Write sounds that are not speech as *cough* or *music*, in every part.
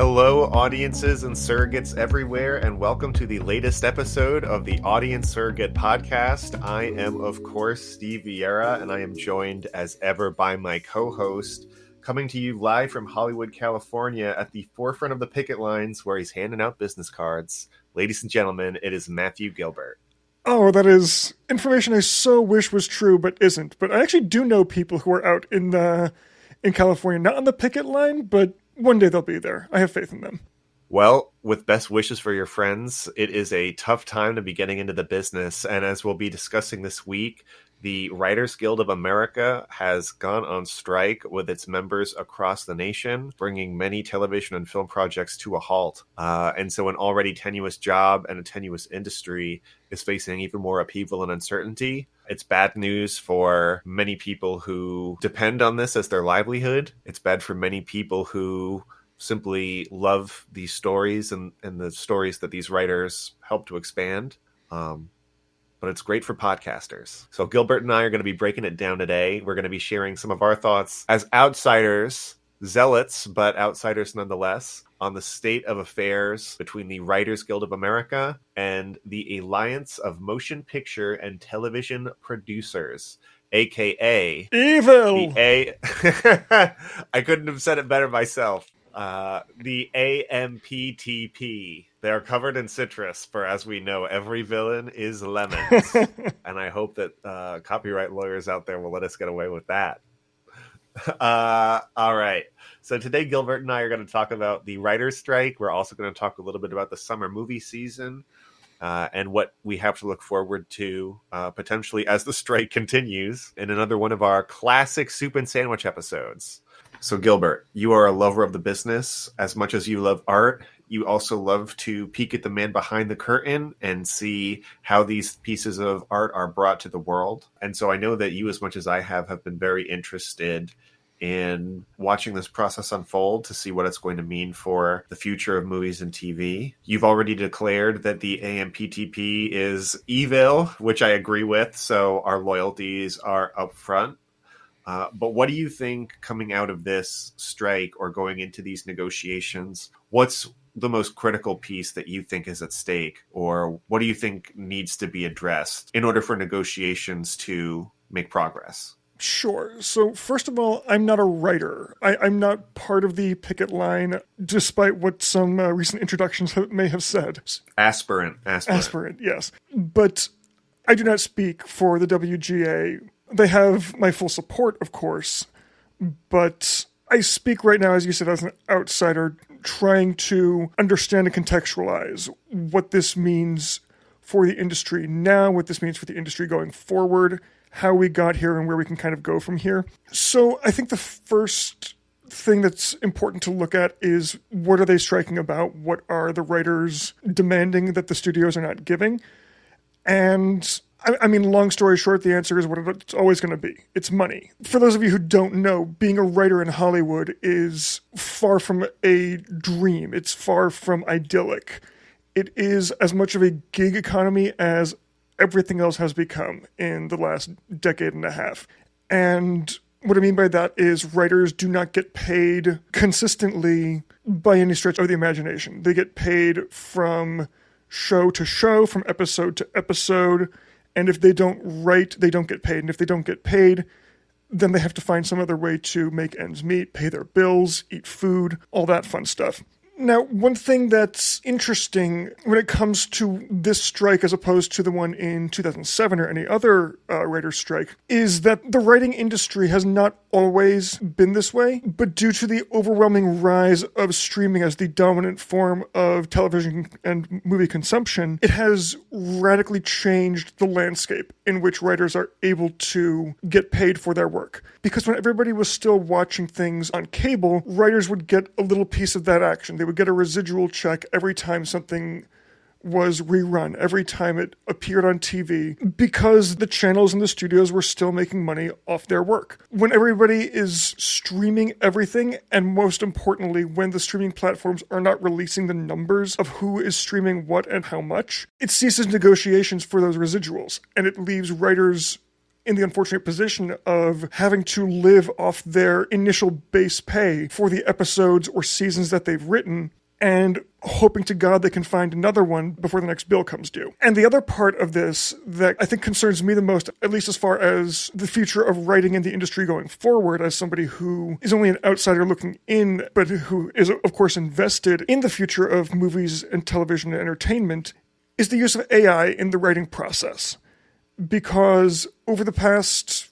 Hello, audiences and surrogates everywhere, and welcome to the latest episode of the Audience Surrogate Podcast. I am, of course, Steve Vieira, and I am joined as ever by my co host, coming to you live from Hollywood, California, at the forefront of the picket lines where he's handing out business cards. Ladies and gentlemen, it is Matthew Gilbert. Oh, that is information I so wish was true, but isn't. But I actually do know people who are out in the in California, not on the picket line, but one day they'll be there. I have faith in them. Well, with best wishes for your friends, it is a tough time to be getting into the business. And as we'll be discussing this week, the Writers Guild of America has gone on strike with its members across the nation, bringing many television and film projects to a halt. Uh, and so, an already tenuous job and a tenuous industry is facing even more upheaval and uncertainty. It's bad news for many people who depend on this as their livelihood. It's bad for many people who simply love these stories and, and the stories that these writers help to expand. Um, but it's great for podcasters. So Gilbert and I are going to be breaking it down today. We're going to be sharing some of our thoughts as outsiders, zealots, but outsiders nonetheless, on the state of affairs between the Writers Guild of America and the Alliance of Motion Picture and Television Producers. AKA Evil. the A. *laughs* I couldn't have said it better myself. Uh, the AMPTP. They are covered in citrus, for as we know, every villain is lemons. *laughs* and I hope that uh, copyright lawyers out there will let us get away with that. *laughs* Uh, all right. So today, Gilbert and I are going to talk about the writer's strike. We're also going to talk a little bit about the summer movie season uh, and what we have to look forward to uh, potentially as the strike *laughs* continues in another one of our classic soup and sandwich episodes. So, Gilbert, you are a lover of the business as much as you love art. You also love to peek at the man behind the curtain and see how these pieces of art are brought to the world. And so I know that you, as much as I have, have been very interested in watching this process unfold to see what it's going to mean for the future of movies and TV. You've already declared that the AMPTP is evil, which I agree with, so our loyalties are up front. Uh, but what do you think coming out of this strike or going into these negotiations? What's the most critical piece that you think is at stake, or what do you think needs to be addressed in order for negotiations to make progress? Sure. So, first of all, I'm not a writer. I, am not part of the picket line, despite what some uh, recent introductions have, may have said. Aspirant, aspirant. Aspirant, yes. But I do not speak for the WGA. They have my full support, of course, but I speak right now, as you said, as an outsider trying to understand and contextualize what this means for the industry now, what this means for the industry going forward, how we got here, and where we can kind of go from here. So I think the first thing that's important to look at is what are they striking about? What are the writers demanding that the studios are not giving? And I, I mean, long story short, the answer is what it's always going to be. It's money. For those of you who don't know, being a writer in Hollywood is far from a dream. It's far from idyllic. It is as much of a gig economy as everything else has become in the last decade and a half. And what I mean by that is writers do not get paid consistently by any stretch of the imagination. They get paid from show to show, from episode to episode and if they don't write, they don't get paid. And if they don't get paid, then they have to find some other way to make ends meet, pay their bills, eat food, all that fun stuff. Now, one thing that's interesting when it comes to this strike as opposed to the one in 2007 or any other uh, writer's strike is that the writing industry has not always been this way, but due to the overwhelming rise of streaming as the dominant form of television and movie consumption, it has radically changed the landscape in which writers are able to get paid for their work. Because when everybody was still watching things on cable, writers would get a little piece of that action. They would get a residual check every time something was rerun every time it appeared on TV because the channels and the studios were still making money off their work. When everybody is streaming everything, and most importantly, when the streaming platforms are not releasing the numbers of who is streaming what and how much, it ceases negotiations for those residuals and it leaves writers in the unfortunate position of having to live off their initial base pay for the episodes or seasons that they've written and hoping to God they can find another one before the next bill comes due. And the other part of this that I think concerns me the most, at least as far as the future of writing in the industry going forward, as somebody who is only an outsider looking in, but who is, of course, invested in the future of movies and television and entertainment, is the use of AI in the writing process. Because over the past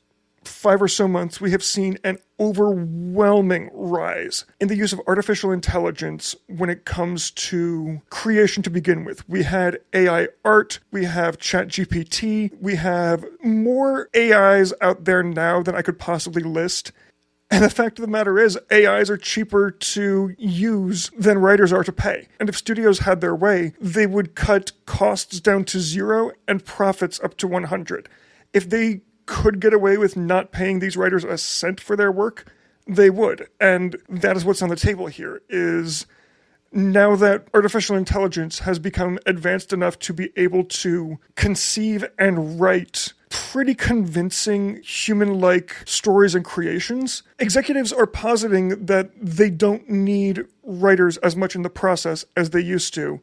five or so months, we have seen an overwhelming rise in the use of artificial intelligence when it comes to creation to begin with. We had AI art, we have ChatGPT, we have more AIs out there now than I could possibly list. And the fact of the matter is, AIs are cheaper to use than writers are to pay. And if studios had their way, they would cut costs down to zero and profits up to 100. If they could get away with not paying these writers a cent for their work, they would. And that is what's on the table here is now that artificial intelligence has become advanced enough to be able to conceive and write pretty convincing human like stories and creations, executives are positing that they don't need writers as much in the process as they used to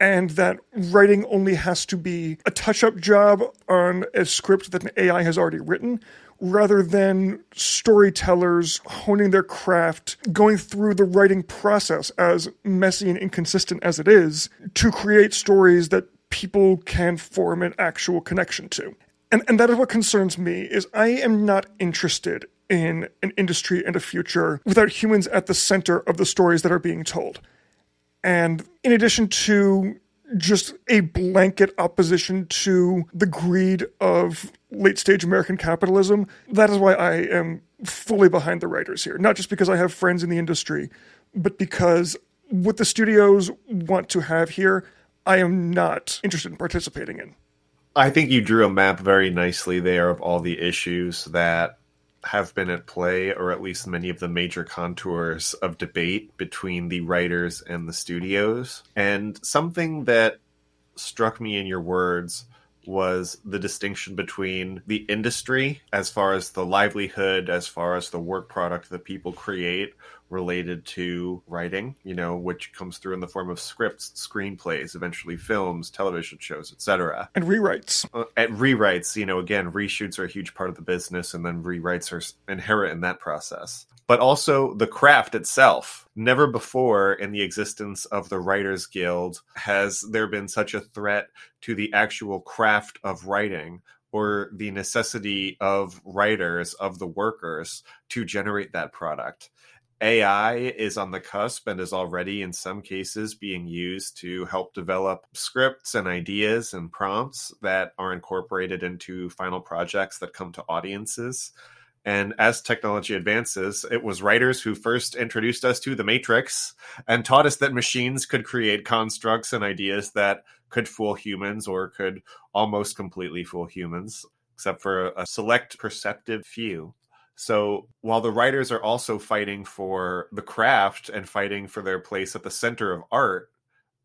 and that writing only has to be a touch up job on a script that an AI has already written, rather than storytellers honing their craft, going through the writing process, as messy and inconsistent as it is, to create stories that people can form an actual connection to. And, and that is what concerns me is I am not interested in an industry and a future without humans at the center of the stories that are being told. And in addition to just a blanket opposition to the greed of late stage American capitalism, that is why I am fully behind the writers here. Not just because I have friends in the industry, but because what the studios want to have here, I am not interested in participating in. I think you drew a map very nicely there of all the issues that have been at play, or at least many of the major contours of debate between the writers and the studios. And something that struck me in your words was the distinction between the industry, as far as the livelihood, as far as the work product that people create, related to writing, you know, which comes through in the form of scripts, screenplays, eventually films, television shows, etc. And rewrites. Uh, and rewrites, you know, again, reshoots are a huge part of the business, and then rewrites are inherent in that process. But also the craft itself. Never before in the existence of the Writers Guild has there been such a threat to the actual craft of writing or the necessity of writers, of the workers to generate that product. AI is on the cusp and is already, in some cases, being used to help develop scripts and ideas and prompts that are incorporated into final projects that come to audiences. And as technology advances, it was writers who first introduced us to the Matrix and taught us that machines could create constructs and ideas that could fool humans or could almost completely fool humans, except for a select perceptive few. So while the writers are also fighting for the craft and fighting for their place at the center of art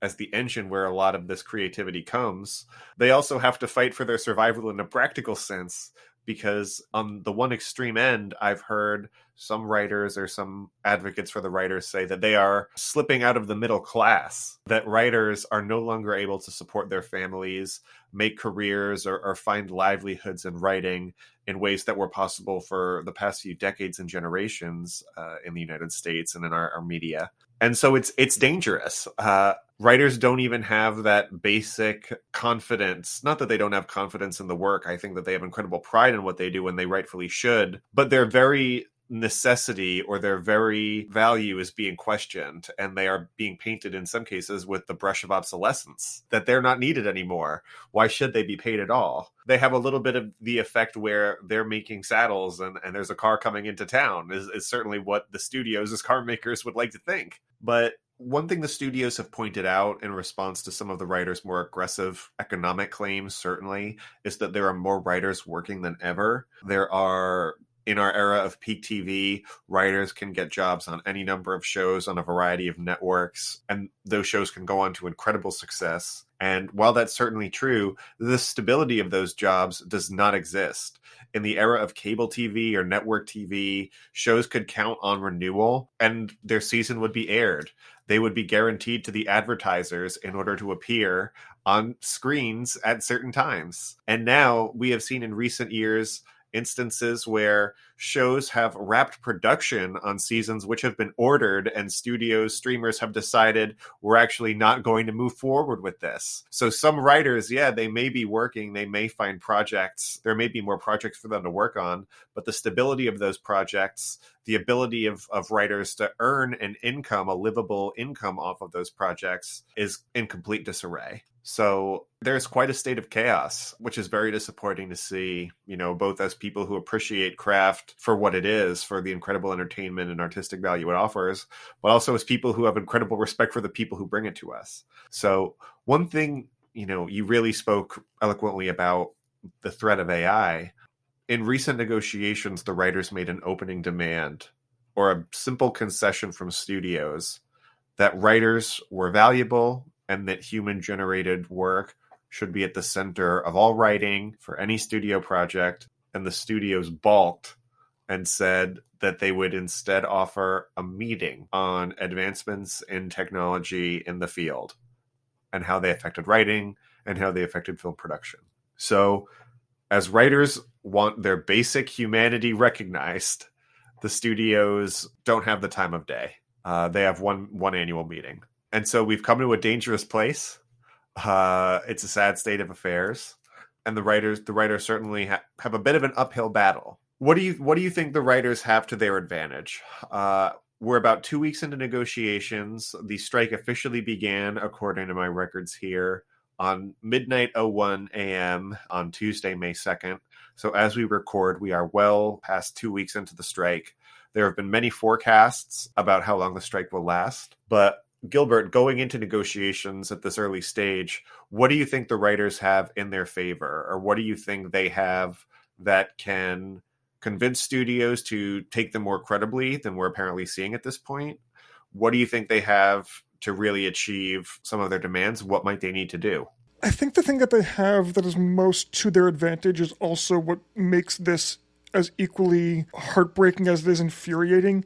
as the engine where a lot of this creativity comes, they also have to fight for their survival in a practical sense because on the one extreme end, I've heard some writers or some advocates for the writers say that they are slipping out of the middle class, that writers are no longer able to support their families, make careers, or, or find livelihoods in writing in ways that were possible for the past few decades and generations uh, in the United States and in our, our media. And so it's it's dangerous. Uh, writers don't even have that basic confidence. Not that they don't have confidence in the work. I think that they have incredible pride in what they do and they rightfully should. But they're very necessity or their very value is being questioned and they are being painted in some cases with the brush of obsolescence that they're not needed anymore. Why should they be paid at all? They have a little bit of the effect where they're making saddles and, and there's a car coming into town is, is certainly what the studios as car makers would like to think. But one thing the studios have pointed out in response to some of the writers' more aggressive economic claims, certainly, is that there are more writers working than ever. There are in our era of peak TV, writers can get jobs on any number of shows on a variety of networks, and those shows can go on to incredible success. And while that's certainly true, the stability of those jobs does not exist. In the era of cable TV or network TV, shows could count on renewal and their season would be aired. They would be guaranteed to the advertisers in order to appear on screens at certain times. And now we have seen in recent years instances where shows have wrapped production on seasons which have been ordered and studios streamers have decided we're actually not going to move forward with this. So some writers yeah they may be working they may find projects there may be more projects for them to work on but the stability of those projects the ability of, of writers to earn an income a livable income off of those projects is in complete disarray so there's quite a state of chaos, which is very disappointing to see, you know, both as people who appreciate craft for what it is, for the incredible entertainment and artistic value it offers, but also as people who have incredible respect for the people who bring it to us. So one thing, you know, you really spoke eloquently about the threat of AI. In recent negotiations, the writers made an opening demand or a simple concession from studios that writers were valuable and that human generated work should be at the center of all writing for any studio project. And the studios balked and said that they would instead offer a meeting on advancements in technology in the field and how they affected writing and how they affected film production. So, as writers want their basic humanity recognized, the studios don't have the time of day. Uh, they have one one annual meeting and so we've come to a dangerous place. Uh, it's a sad state of affairs, and the writers the writers certainly ha- have a bit of an uphill battle. What do you what do you think the writers have to their advantage? Uh, we're about two weeks into negotiations. The strike officially began, according to my records here, on midnight 01 a.m. on Tuesday, May 2nd. So as we record, we are well past two weeks into the strike. There have been many forecasts about how long the strike will last, but Gilbert, going into negotiations at this early stage, what do you think the writers have in their favor, or what do you think they have that can convince studios to take them more credibly than we're apparently seeing at this point? What do you think they have to really achieve some of their demands? What might they need to do? I think the thing that they have that is most to their advantage is also what makes this as equally heartbreaking as it is infuriating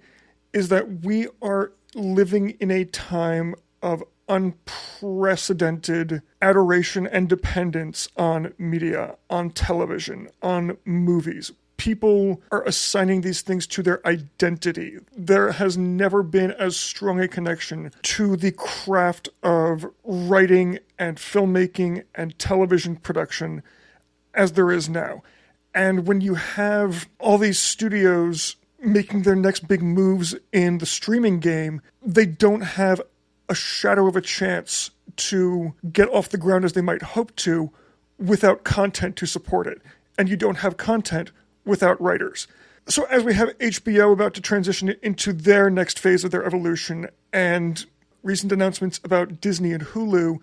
is that we are living in a time of unprecedented adoration and dependence on media, on television, on movies. People are assigning these things to their identity. There has never been as strong a connection to the craft of writing and filmmaking and television production as there is now. And when you have all these studios making their next big moves in the streaming game, they don't have a shadow of a chance to get off the ground as they might hope to without content to support it. And you don't have content without writers. So, as we have HBO about to transition into their next phase of their evolution, and recent announcements about Disney and Hulu,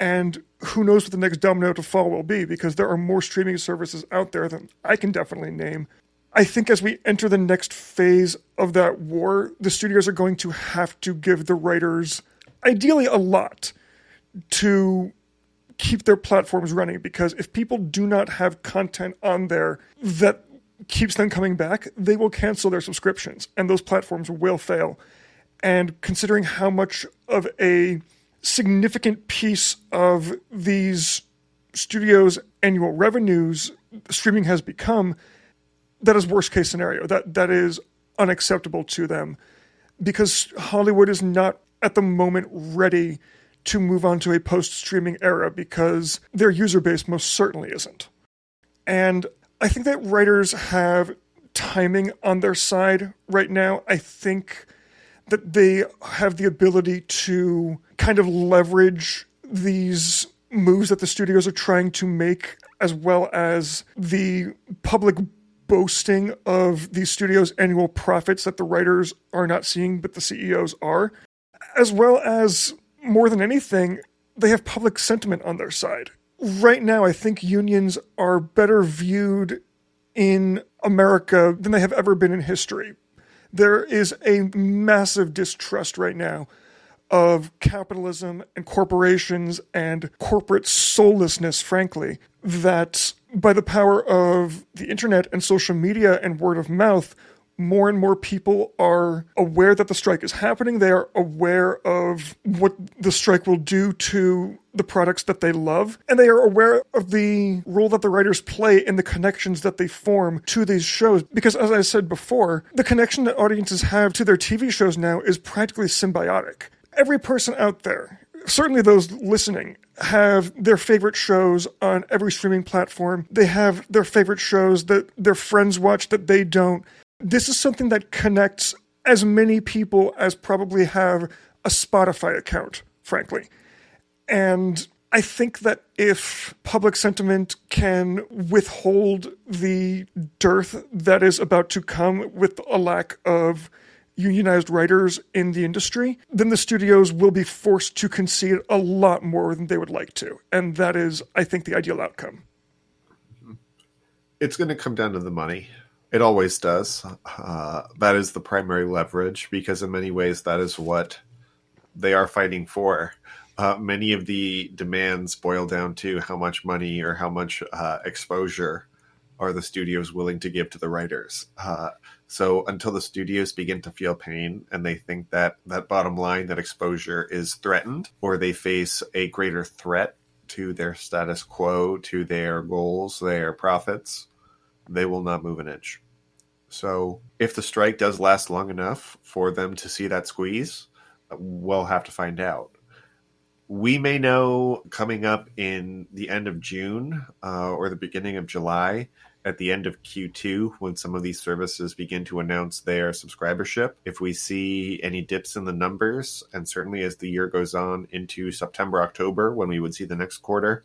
and who knows what the next domino to fall will be, because there are more streaming services out there than I can definitely name. I think as we enter the next phase of that war, the studios are going to have to give the writers, ideally, a lot to keep their platforms running. Because if people do not have content on there that keeps them coming back, they will cancel their subscriptions and those platforms will fail. And considering how much of a significant piece of these studios' annual revenues streaming has become, that is worst case scenario. That that is unacceptable to them because Hollywood is not at the moment ready to move on to a post streaming era because their user base most certainly isn't. And I think that writers have timing on their side right now. I think that they have the ability to kind of leverage these moves that the studios are trying to make as well as the public boasting of these studios' annual profits that the writers are not seeing, but the CEOs are, as well as more than anything, they have public sentiment on their side. Right now, I think unions are better viewed in America than they have ever been in history. There is a massive distrust right now of capitalism and corporations and corporate soullessness, frankly, that by the power of the internet and social media and word of mouth, more and more people are aware that the strike is happening. They are aware of what the strike will do to the products that they love. And they are aware of the role that the writers play in the connections that they form to these shows. Because as I said before, the connection that audiences have to their TV shows now is practically symbiotic. Every person out there, certainly those listening, have their favorite shows on every streaming platform. They have their favorite shows that their friends watch that they don't this is something that connects as many people as probably have a Spotify account, frankly. And I think that if public sentiment can withhold the dearth that is about to come with a lack of unionized writers in the industry, then the studios will be forced to concede a lot more than they would like to. And that is, I think, the ideal outcome. It's going to come down to the money. It always does. Uh, that is the primary leverage because, in many ways, that is what they are fighting for. Uh, many of the demands boil down to how much money or how much uh, exposure are the studios willing to give to the writers. So until the studios begin to feel pain and they think that that bottom line, that exposure is threatened, or they face a greater threat to their status quo, to their goals, their profits, they will not move an inch. So if the strike does last long enough for them to see that squeeze, we'll have to find out. We may know coming up in the end of June uh, or the beginning of July at the end of Q2 when some of these services begin to announce their subscribership. If we see any dips in the numbers, and certainly as the year goes on into September, October, when we would see the next quarter,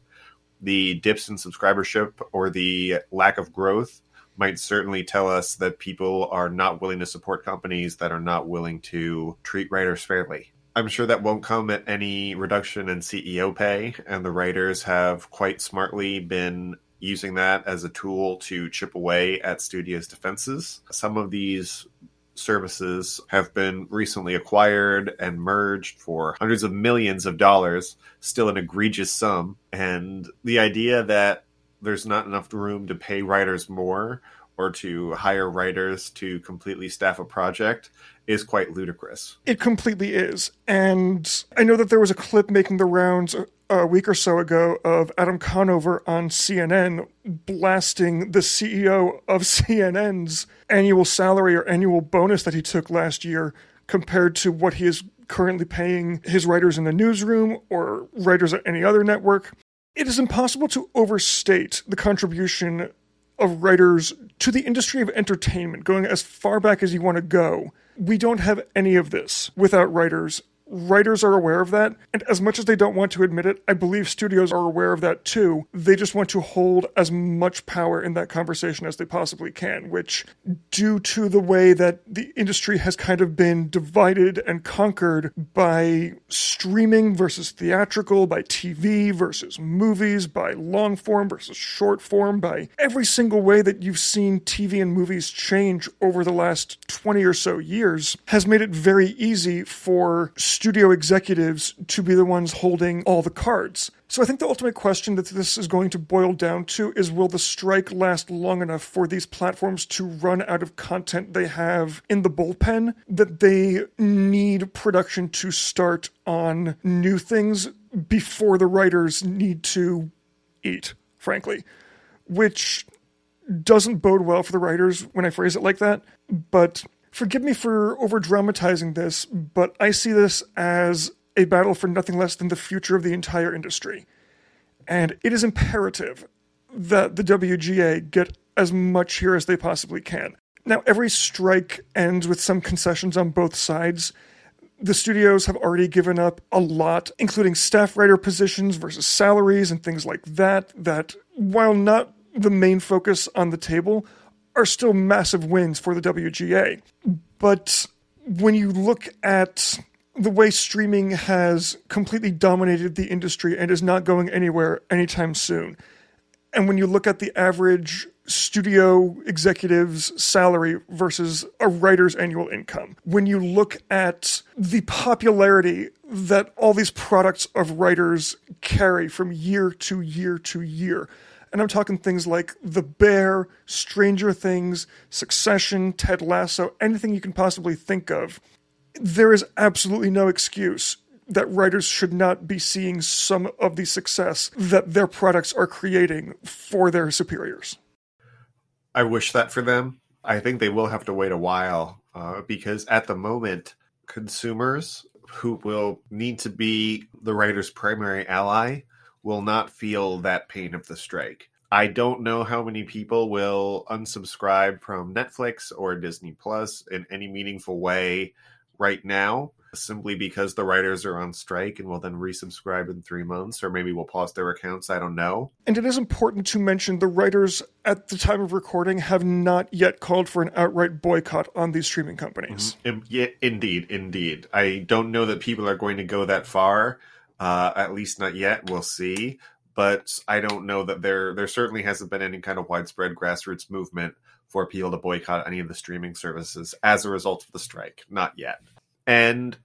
the dips in subscribership or the lack of growth might certainly tell us that people are not willing to support companies that are not willing to treat writers fairly. I'm sure that won't come at any reduction in CEO pay, and the writers have quite smartly been using that as a tool to chip away at studios' defenses. Some of these services have been recently acquired and merged for hundreds of millions of dollars, still an egregious sum. And the idea that there's not enough room to pay writers more or to hire writers to completely staff a project is quite ludicrous. It completely is. And I know that there was a clip making the rounds a week or so ago of Adam Conover on CNN blasting the CEO of *laughs* CNN's annual salary or annual bonus that he took last year compared to what he is currently paying his writers in the newsroom or writers at any other network. It is impossible to overstate the contribution of writers to the industry of entertainment, going as far back as you want to go. We don't have any of this without writers writers are aware of that. And as much as they don't want to admit it, I believe studios are aware of that too. They just want to hold as much power in that conversation as they possibly can, which, due to the way that the industry has kind of been divided and conquered by streaming versus theatrical, by TV versus movies, by long form versus short form, by every single way that you've seen TV and movies change over the last 20 or so years, has made it very easy for studio executives to be the ones holding all the cards. So I think the ultimate question that this is going to boil down to is will the strike last long enough for these platforms to run out of content they have in the bullpen that they need production to start on new things before the writers need to eat, frankly, which doesn't bode well for the writers when I phrase it like that, but Forgive me for over dramatizing this, but I see this as a battle for nothing less than the future of the entire industry. And it is imperative that the WGA get as much here as they possibly can. Now, every strike ends with some concessions on both sides. The studios have already given up a lot, including staff writer positions versus salaries and things like that, that, while not the main focus on the table, are still massive wins for the WGA. But when you look at the way streaming has completely dominated the industry and is not going anywhere anytime soon, And when you look at the average studio executive's salary versus a writer's annual income, when you look at the popularity that all these products of writers carry from year to year to year, and I'm talking things like The Bear, Stranger Things, Succession, Ted Lasso, anything you can possibly think of. There is absolutely no excuse that writers should not be seeing some of the success that their products are creating for their superiors. I wish that for them. I think they will have to wait a while uh, because at the moment, consumers who will need to be the writer's primary ally will not feel that pain of the strike. I don't know how many people will unsubscribe from Netflix or Disney Plus in any meaningful way right now, simply because the writers are on strike and will then resubscribe in three months, or maybe will pause their accounts. I don't know. And it is important to mention the writers at the time of recording have not yet called for an outright boycott on these streaming companies. Mm-hmm. Yeah, indeed, indeed. I don't know that people are going to go that far. Uh, at least not yet. We'll see. But I don't know that there there certainly hasn't been any kind of widespread grassroots movement for people to boycott any of the streaming services as a result of the strike. Not yet. And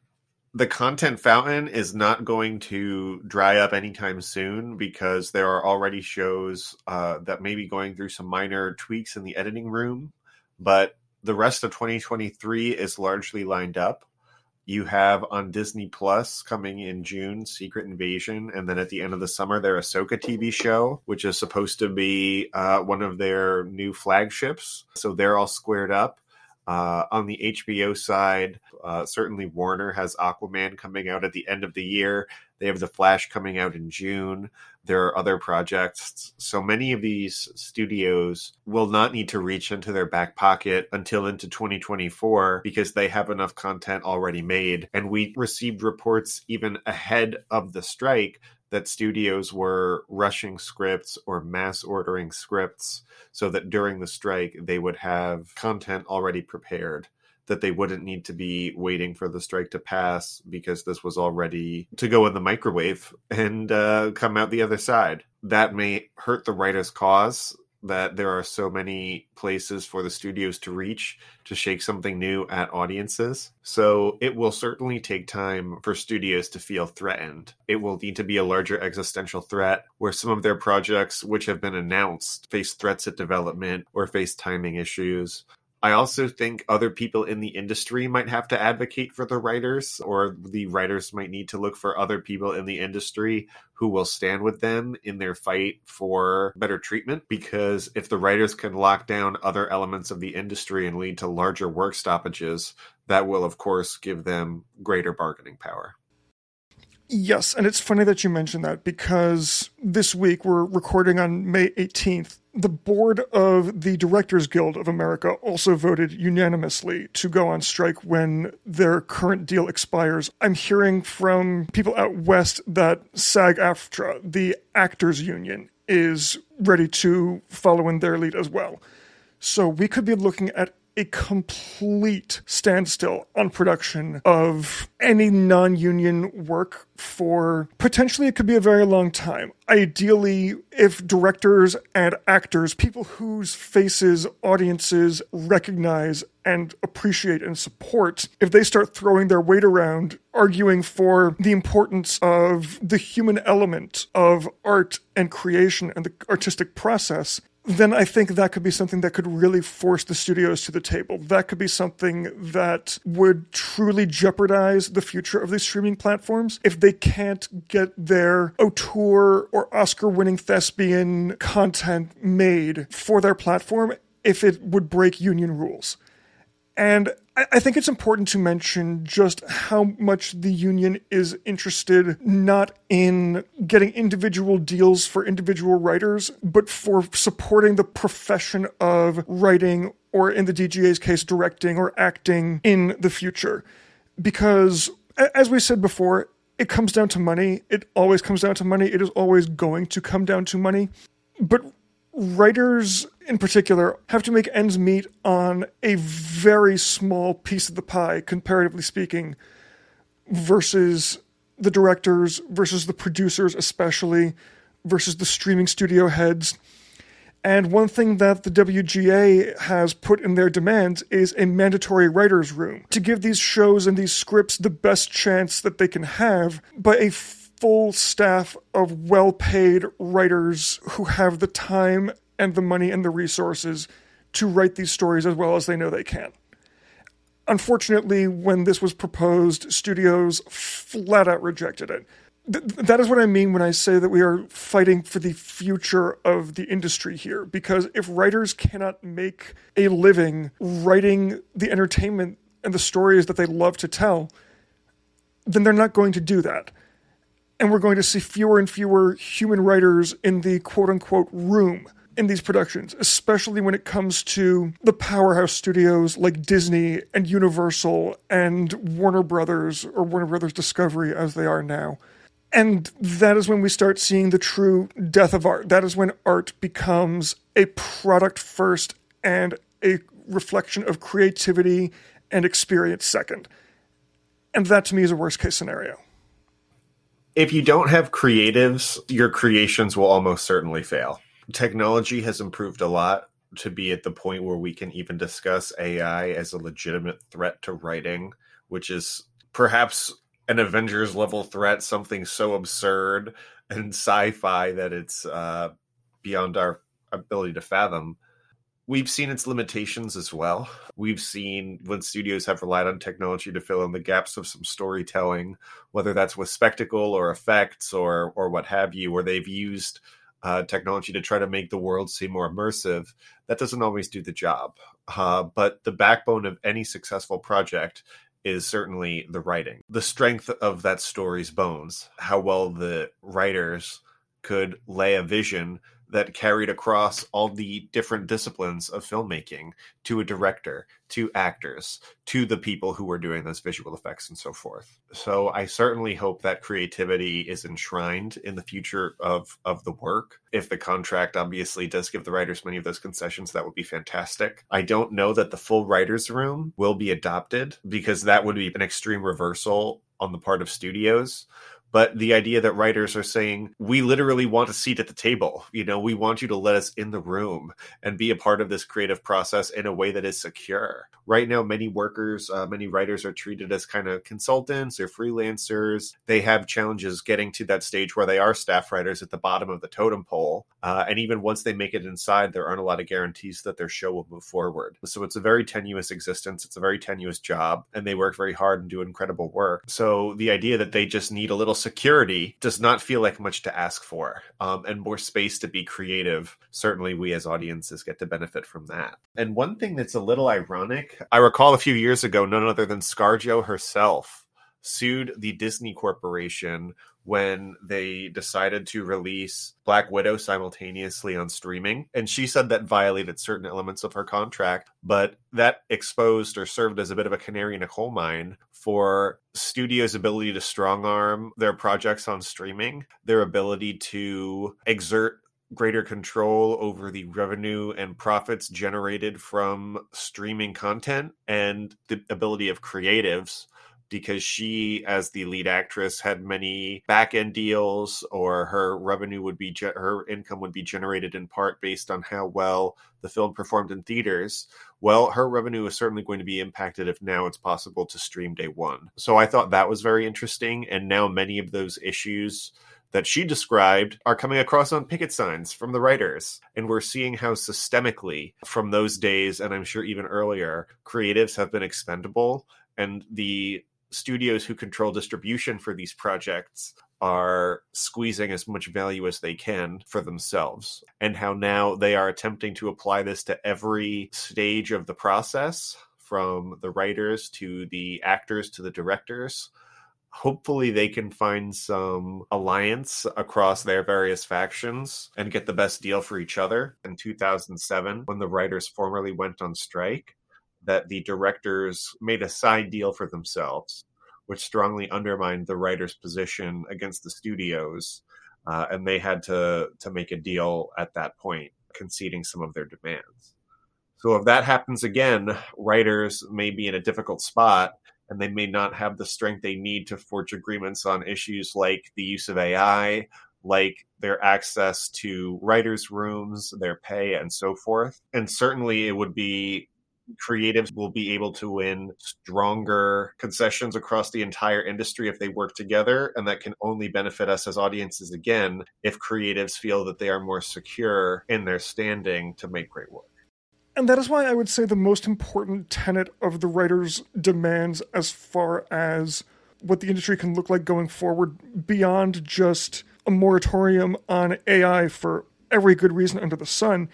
the content fountain is not going to dry up anytime soon because there are already shows uh, that may be going through some minor tweaks in the editing room. But the rest of 2023 is largely lined up you have on Disney Plus coming in June Secret Invasion, and then at the end of the summer their Ahsoka TV show, which is supposed to be uh, one of their new flagships. So they're all squared up. Uh, on the HBO side, uh, certainly Warner has Aquaman coming out at the end of the year. They have The Flash coming out in June. There are other projects. So many of these studios will not need to reach into their back pocket until into 2024 because they have enough content already made. And we received reports even ahead of the strike that studios were rushing scripts or mass ordering scripts so that during the strike they would have content already prepared that they wouldn't need to be waiting for the strike to pass because this was already to go in the microwave and uh, come out the other side. That may hurt the writer's cause that there are so many places for the studios to reach to shake something new at audiences. So it will certainly take time for studios to feel threatened. It will need to be a larger existential threat where some of their projects, which have been announced, face threats at development or face timing issues. I also think other people in the industry might have to advocate for the writers, or the writers might need to look for other people in the industry who will stand with them in their fight for better treatment. Because if the writers can lock down other elements of the industry and lead to larger work stoppages, that will, of course, give them greater bargaining power. Yes, and it's funny that you mentioned that because this week we're recording on May 18th the board of the Directors Guild of America also voted unanimously to go on strike when their current deal expires. I'm hearing from people out west that SAG AFTRA, the actors union, is ready to follow in their lead as well. So we could be looking at a complete standstill on production of any non union work for potentially it could be a very long time. Ideally, if directors and actors, people whose faces audiences recognize and appreciate and support, if they start throwing their weight around, arguing for the importance of the human element of art and creation and the artistic process, then I think that could be something that could really force the studios to the table. That could be something that would truly jeopardize the future of these streaming platforms if they can't get their auteur or Oscar winning thespian content made for their platform if it would break union rules. And I think it's important to mention just how much the union is interested not in getting individual deals for individual writers, but for supporting the profession of writing, or in the DGA's case, directing or acting in the future. Because, as we said before, it comes down to money. It always comes down to money. It is always going to come down to money. But writers in particular have to make ends meet on a very small piece of the pie, comparatively speaking, versus the directors, versus the producers, especially, versus the streaming studio heads. And one thing that the WGA has put in their demands is a mandatory writer's room to give these shows and these scripts the best chance that they can have by a full staff of well paid writers who have the time and the money and the resources to write these stories as well as they know they can. Unfortunately, when this was proposed, studios flat out rejected it. Th- that is what I mean when I say that we are fighting for the future of the industry here. Because if writers cannot make a living writing the entertainment and the stories that they love to tell, then they're not going to do that. And we're going to see fewer and fewer human writers in the quote unquote room in these productions, especially when it comes to the powerhouse studios like Disney and Universal and Warner Brothers or Warner Brothers Discovery as they are now. And that is when we start seeing the true death of art. That is when art becomes a product first and a reflection of creativity and experience second. And that to me is a worst case scenario. If you don't have creatives, your creations will almost certainly fail technology has improved a lot to be at the point where we can even discuss AI as a legitimate threat to writing, which is perhaps an Avengers level threat, something so absurd and sci fi that it's uh, beyond our ability to fathom. We've seen its limitations as well. We've seen when studios have relied on technology to fill in the gaps of some storytelling, whether that's with spectacle or effects or or what have you, where they've used uh, technology to try to make the world seem more immersive, that doesn't always do the job. Uh, but the backbone of any successful project is certainly the writing. The strength of that story's bones, how well the writers could lay a vision that carried across all the different disciplines of filmmaking to a director, to actors, to the people who were doing those visual effects and so forth. So I certainly hope that creativity is enshrined in the future of of the work. If the contract obviously does give the writers many of those concessions, that would be fantastic. I don't know that the full writers room will be adopted because that would be an extreme reversal on the part of studios but the idea that writers are saying we literally want a seat at the table. You know we want you to let us in the room and be a part of this creative process in a way that is secure. Right now many workers uh, many writers are treated as kind of consultants or freelancers. They have challenges getting to that stage where they are staff writers at the bottom of the totem pole uh, and even once they make it inside there aren't a lot of guarantees that their show will move forward. So it's a very tenuous existence. It's a very tenuous job and they work very hard and do incredible work. So the idea that they just need a little security does not feel like much to ask for, um, and more space to be creative. Certainly, we as audiences get to benefit from that. And one thing that's a little ironic, I recall a few years ago, none other than ScarJo herself sued the Disney Corporation when they decided to release Black Widow simultaneously on streaming. And she said that violated certain elements of her contract, but that exposed or served as a bit of a canary in a coal mine for studios' ability to strong arm their projects on streaming, their ability to exert greater control over the revenue and profits generated from streaming content and the ability of creatives because she, as the lead actress, had many back end deals, or her revenue would be ge- her income would be generated in part based on how well the film performed in theaters. Well, her revenue is certainly going to be impacted if now it's possible to stream day one. So I thought that was very interesting, and now many of those issues that she described are coming across on picket signs from the writers. And we're seeing how systemically, from those days, and I'm sure even earlier, creatives have been expendable. And the studios who control distribution for these projects are squeezing as much value as they can for themselves, and how now they are attempting to apply this to every stage of the process from the writers to the actors to the directors. Hopefully, they can find some alliance across their various factions and get the best deal for each other. In 2007, when the writers formally went on strike, that the directors made a side deal for themselves, which strongly undermined the writers' position against the studios, uh, and they had to to make a deal at that point, conceding some of their demands. So if that happens again, writers may be in a difficult spot, and they may not have the strength they need to forge agreements on issues like the use of AI like their access to writers' rooms, their pay, and so forth. And certainly it would be creatives will be able to win stronger concessions across the entire industry if they work together. And that can only benefit us as audiences again if creatives feel that they are more secure in their standing to make great work. And that is why I would say the most important tenet of the writer's demands as far as what the industry can look like going forward beyond just a moratorium on AI for every good reason under the sun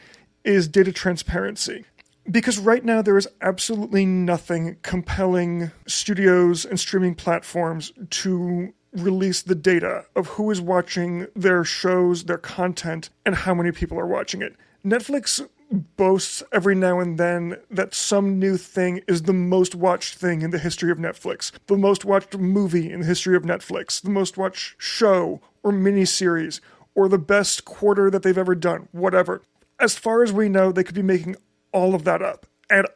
is data transparency. Because right now there is absolutely nothing compelling studios and streaming platforms to release the data of who is watching their shows, their content, and how many people are watching it. Netflix boasts every now and then that some new thing is the most watched thing in the history of Netflix, the most watched movie in the history of Netflix, the most watched show or miniseries, or the best quarter that they've ever done, whatever. As far as we know, they could be making all of that up. And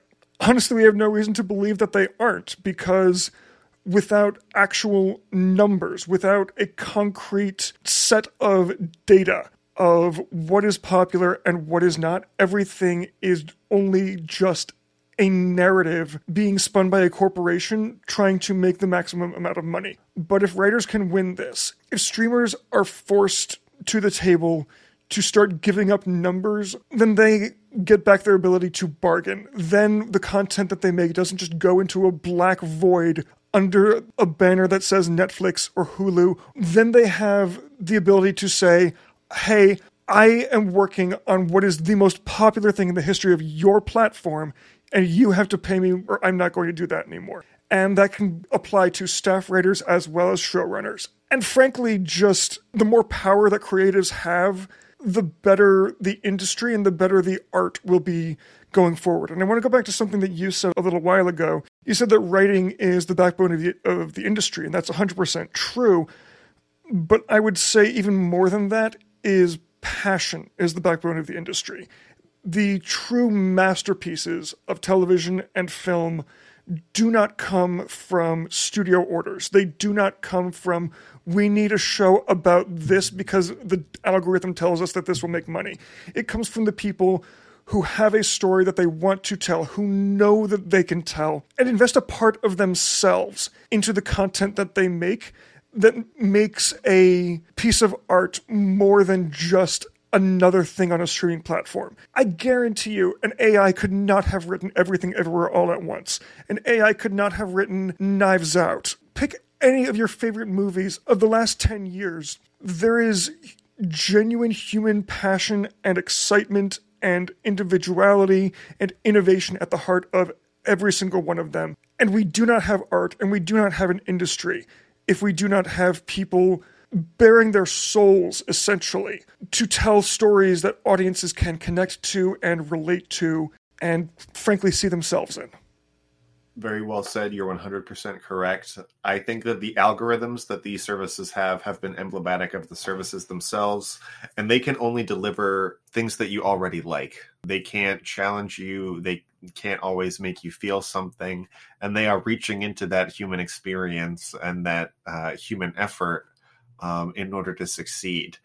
honestly, we have no reason to believe that they aren't because without actual numbers, without a concrete set of data of what is popular and what is not, everything is only just a narrative being spun by a corporation trying to make the maximum amount of money. But if writers can win this, if streamers are forced to the table to start giving up numbers, then they get back their ability to bargain. Then the content that they make doesn't just go into a black void under a banner that says Netflix or Hulu. Then they have the ability to say, hey, I am working on what is the most popular thing in the history of your platform, and you have to pay me, or I'm not going to do that anymore. And that can apply to staff writers as well as showrunners. And frankly, just the more power that creatives have, the better the industry and the better the art will be going forward. And I want to go back to something that you said a little while ago. You said that writing is the backbone of the, of the industry, and that's 100% true. But I would say even more than that is passion is the backbone of the industry. The true masterpieces of television and film do not come from studio orders. They do not come from, we need a show about this because the algorithm tells us that this will make money. It comes from the people who have a story that they want to tell, who know that they can tell, and invest a part of themselves into the content that they make that makes a piece of art more than just another thing on a streaming platform. I guarantee you, an AI could not have written everything everywhere all at once. An AI could not have written Knives Out. Pick any of your favorite movies of the last 10 years. There is genuine human passion and excitement and individuality and innovation at the heart of every single one of them. And we do not have art and we do not have an industry if we do not have people baring their souls essentially to tell stories that audiences can connect to and relate to and frankly see themselves in. Very well said. You're 100% correct. I think that the algorithms that these services have have been emblematic of the services themselves, and they can only deliver things that you already like. They can't challenge you, they can't always make you feel something, and they are reaching into that human experience and that uh, human effort um, in order to succeed.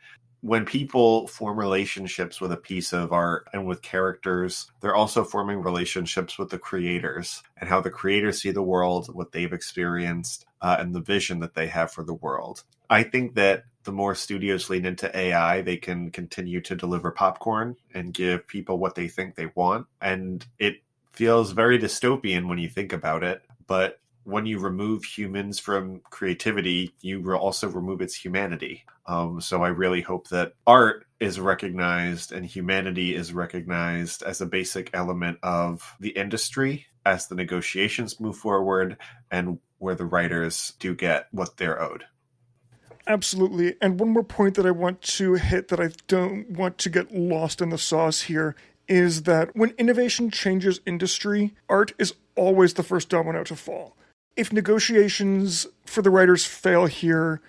When people form relationships with a piece of art and with characters, they're also forming relationships with the creators and how the creators see the world, what they've experienced, uh, and the vision that they have for the world. I think that the more studios lean into AI, they can continue to deliver popcorn and give people what they think they want. And it feels very dystopian when you think about it, but when you remove humans from creativity, you also remove its humanity. Um, so I really hope that art is recognized and humanity is recognized as a basic element of the industry as the negotiations move forward and where the writers do get what they're owed. Absolutely. And one more point that I want to hit that I don't want to get lost in the sauce here is that when innovation changes industry, art is always the first domino to fall if negotiations for the writers fail here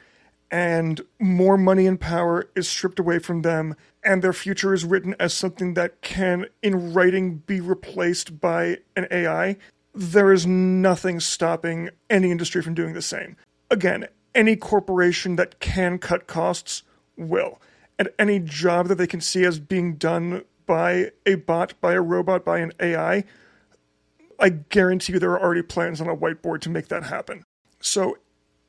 and more money and power is stripped away from them and their future is written as something that can in writing be replaced by an AI, there is nothing stopping any industry from doing the same. Again, any corporation that can cut costs will. And any job that they can see as being done by a bot, by a robot, by an AI, I guarantee you there are already plans on a whiteboard to make that happen. So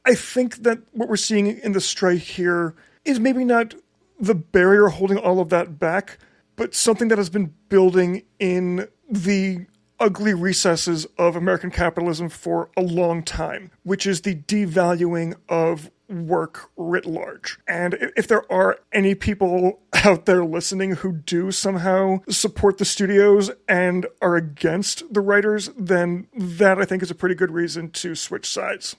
I think that what we're seeing in the strike here is maybe not the barrier holding all of that back, but something that has been building in the ugly recesses of American capitalism for a long time, which is the devaluing of work writ large. And if there are any people *laughs* out there listening who do somehow support the studios and are against the writers, then that I think is a pretty good reason to switch sides.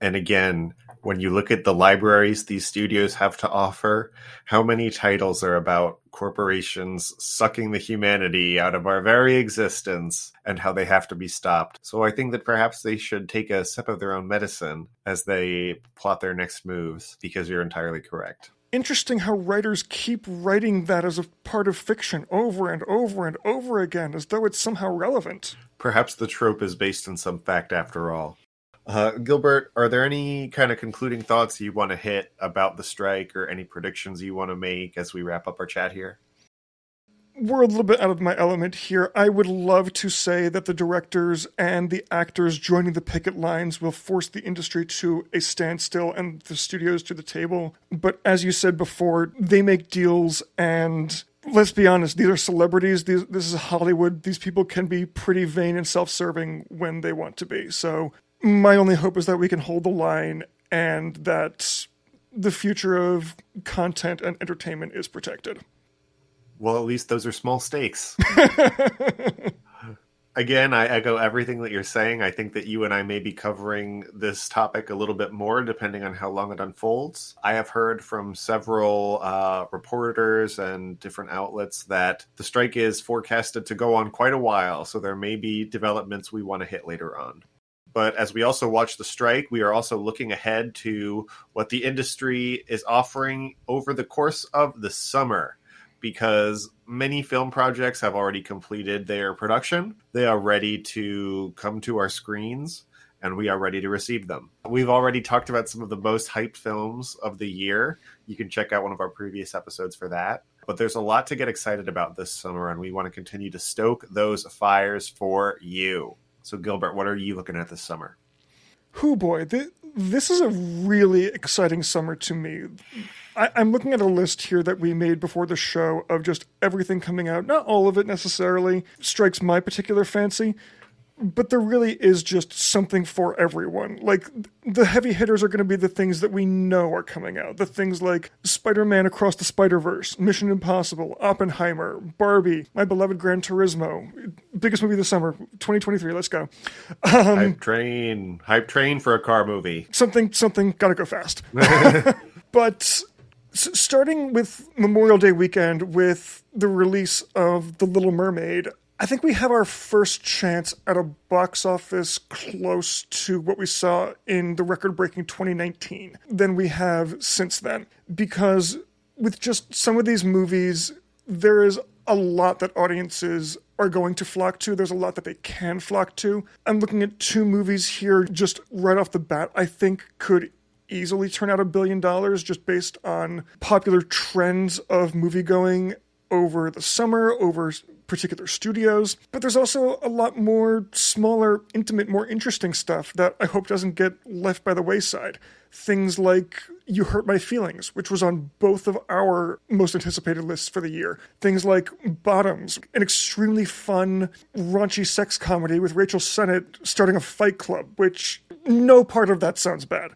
And again, when you look at the libraries these studios have to offer, how many titles are about corporations sucking the humanity out of our very existence and how they have to be stopped. So I think that perhaps they should take a sip of their own medicine as they plot their next moves, because you're entirely correct. Interesting how writers keep writing that as a part of fiction over and over and over again, as though it's somehow relevant. Perhaps the trope is based on some fact after all. Uh, Gilbert, are there any kind of concluding thoughts you want to hit about the strike or any predictions you want to make as we wrap up our chat here? We're a little bit out of my element here. I would love to say that the directors and the actors joining the picket lines will force the industry to a standstill and the studios to the table. But as you said before, they make deals and let's be honest, these are celebrities. These, this is Hollywood. These people can be pretty vain and self serving when they want to be. So my only hope is that we can hold the line and that the future of content and entertainment is protected. Well, at least those are small stakes. *laughs* Again, I echo everything that you're saying. I think that you and I may be covering this topic a little bit more depending on how long it unfolds. I have heard from several uh, reporters and different outlets that the strike is forecasted to go on quite a while, so there may be developments we want to hit later on. But as we also watch the strike, we are also looking ahead to what the industry is offering over the course of the summer because many film projects have already completed their production. They are ready to come to our screens and we are ready to receive them. We've already talked about some of the most hyped films of the year. You can check out one of our previous episodes for that. But there's a lot to get excited about this summer, and we want to continue to stoke those fires for you. So, Gilbert, what are you looking at this summer? Who boy, th- this is a really exciting summer to me. I- I'm looking at a list here that we made before the show of just everything coming out. Not all of it necessarily strikes my particular fancy, but there really is just something for everyone. Like the heavy hitters are going to be the things that we know are coming out. The things like Spider-Man Across the Spider-Verse, Mission Impossible, Oppenheimer, Barbie, my beloved Gran Turismo, biggest movie this summer, 2023. Let's go. Um, hype train, hype train for a car movie. Something, something. Gotta go fast. *laughs* *laughs* but starting with Memorial Day weekend with the release of The Little Mermaid, I think we have our first chance at a box office close to what we saw in the record breaking 2019 than we have since then. Because with just some of these movies, there is a lot that audiences are going to flock to. There's a lot that they can flock to. I'm looking at two movies here just right off the bat, I think could easily turn out a billion dollars just based on popular trends of movie going over the summer, over particular studios, but there's also a lot more smaller, intimate, more interesting stuff that I hope doesn't get left by the wayside. Things like You Hurt My Feelings, which was on both of our most anticipated lists for the year. Things like Bottoms, an extremely fun, raunchy sex comedy with Rachel Sennott starting a fight club, which no part of that sounds bad.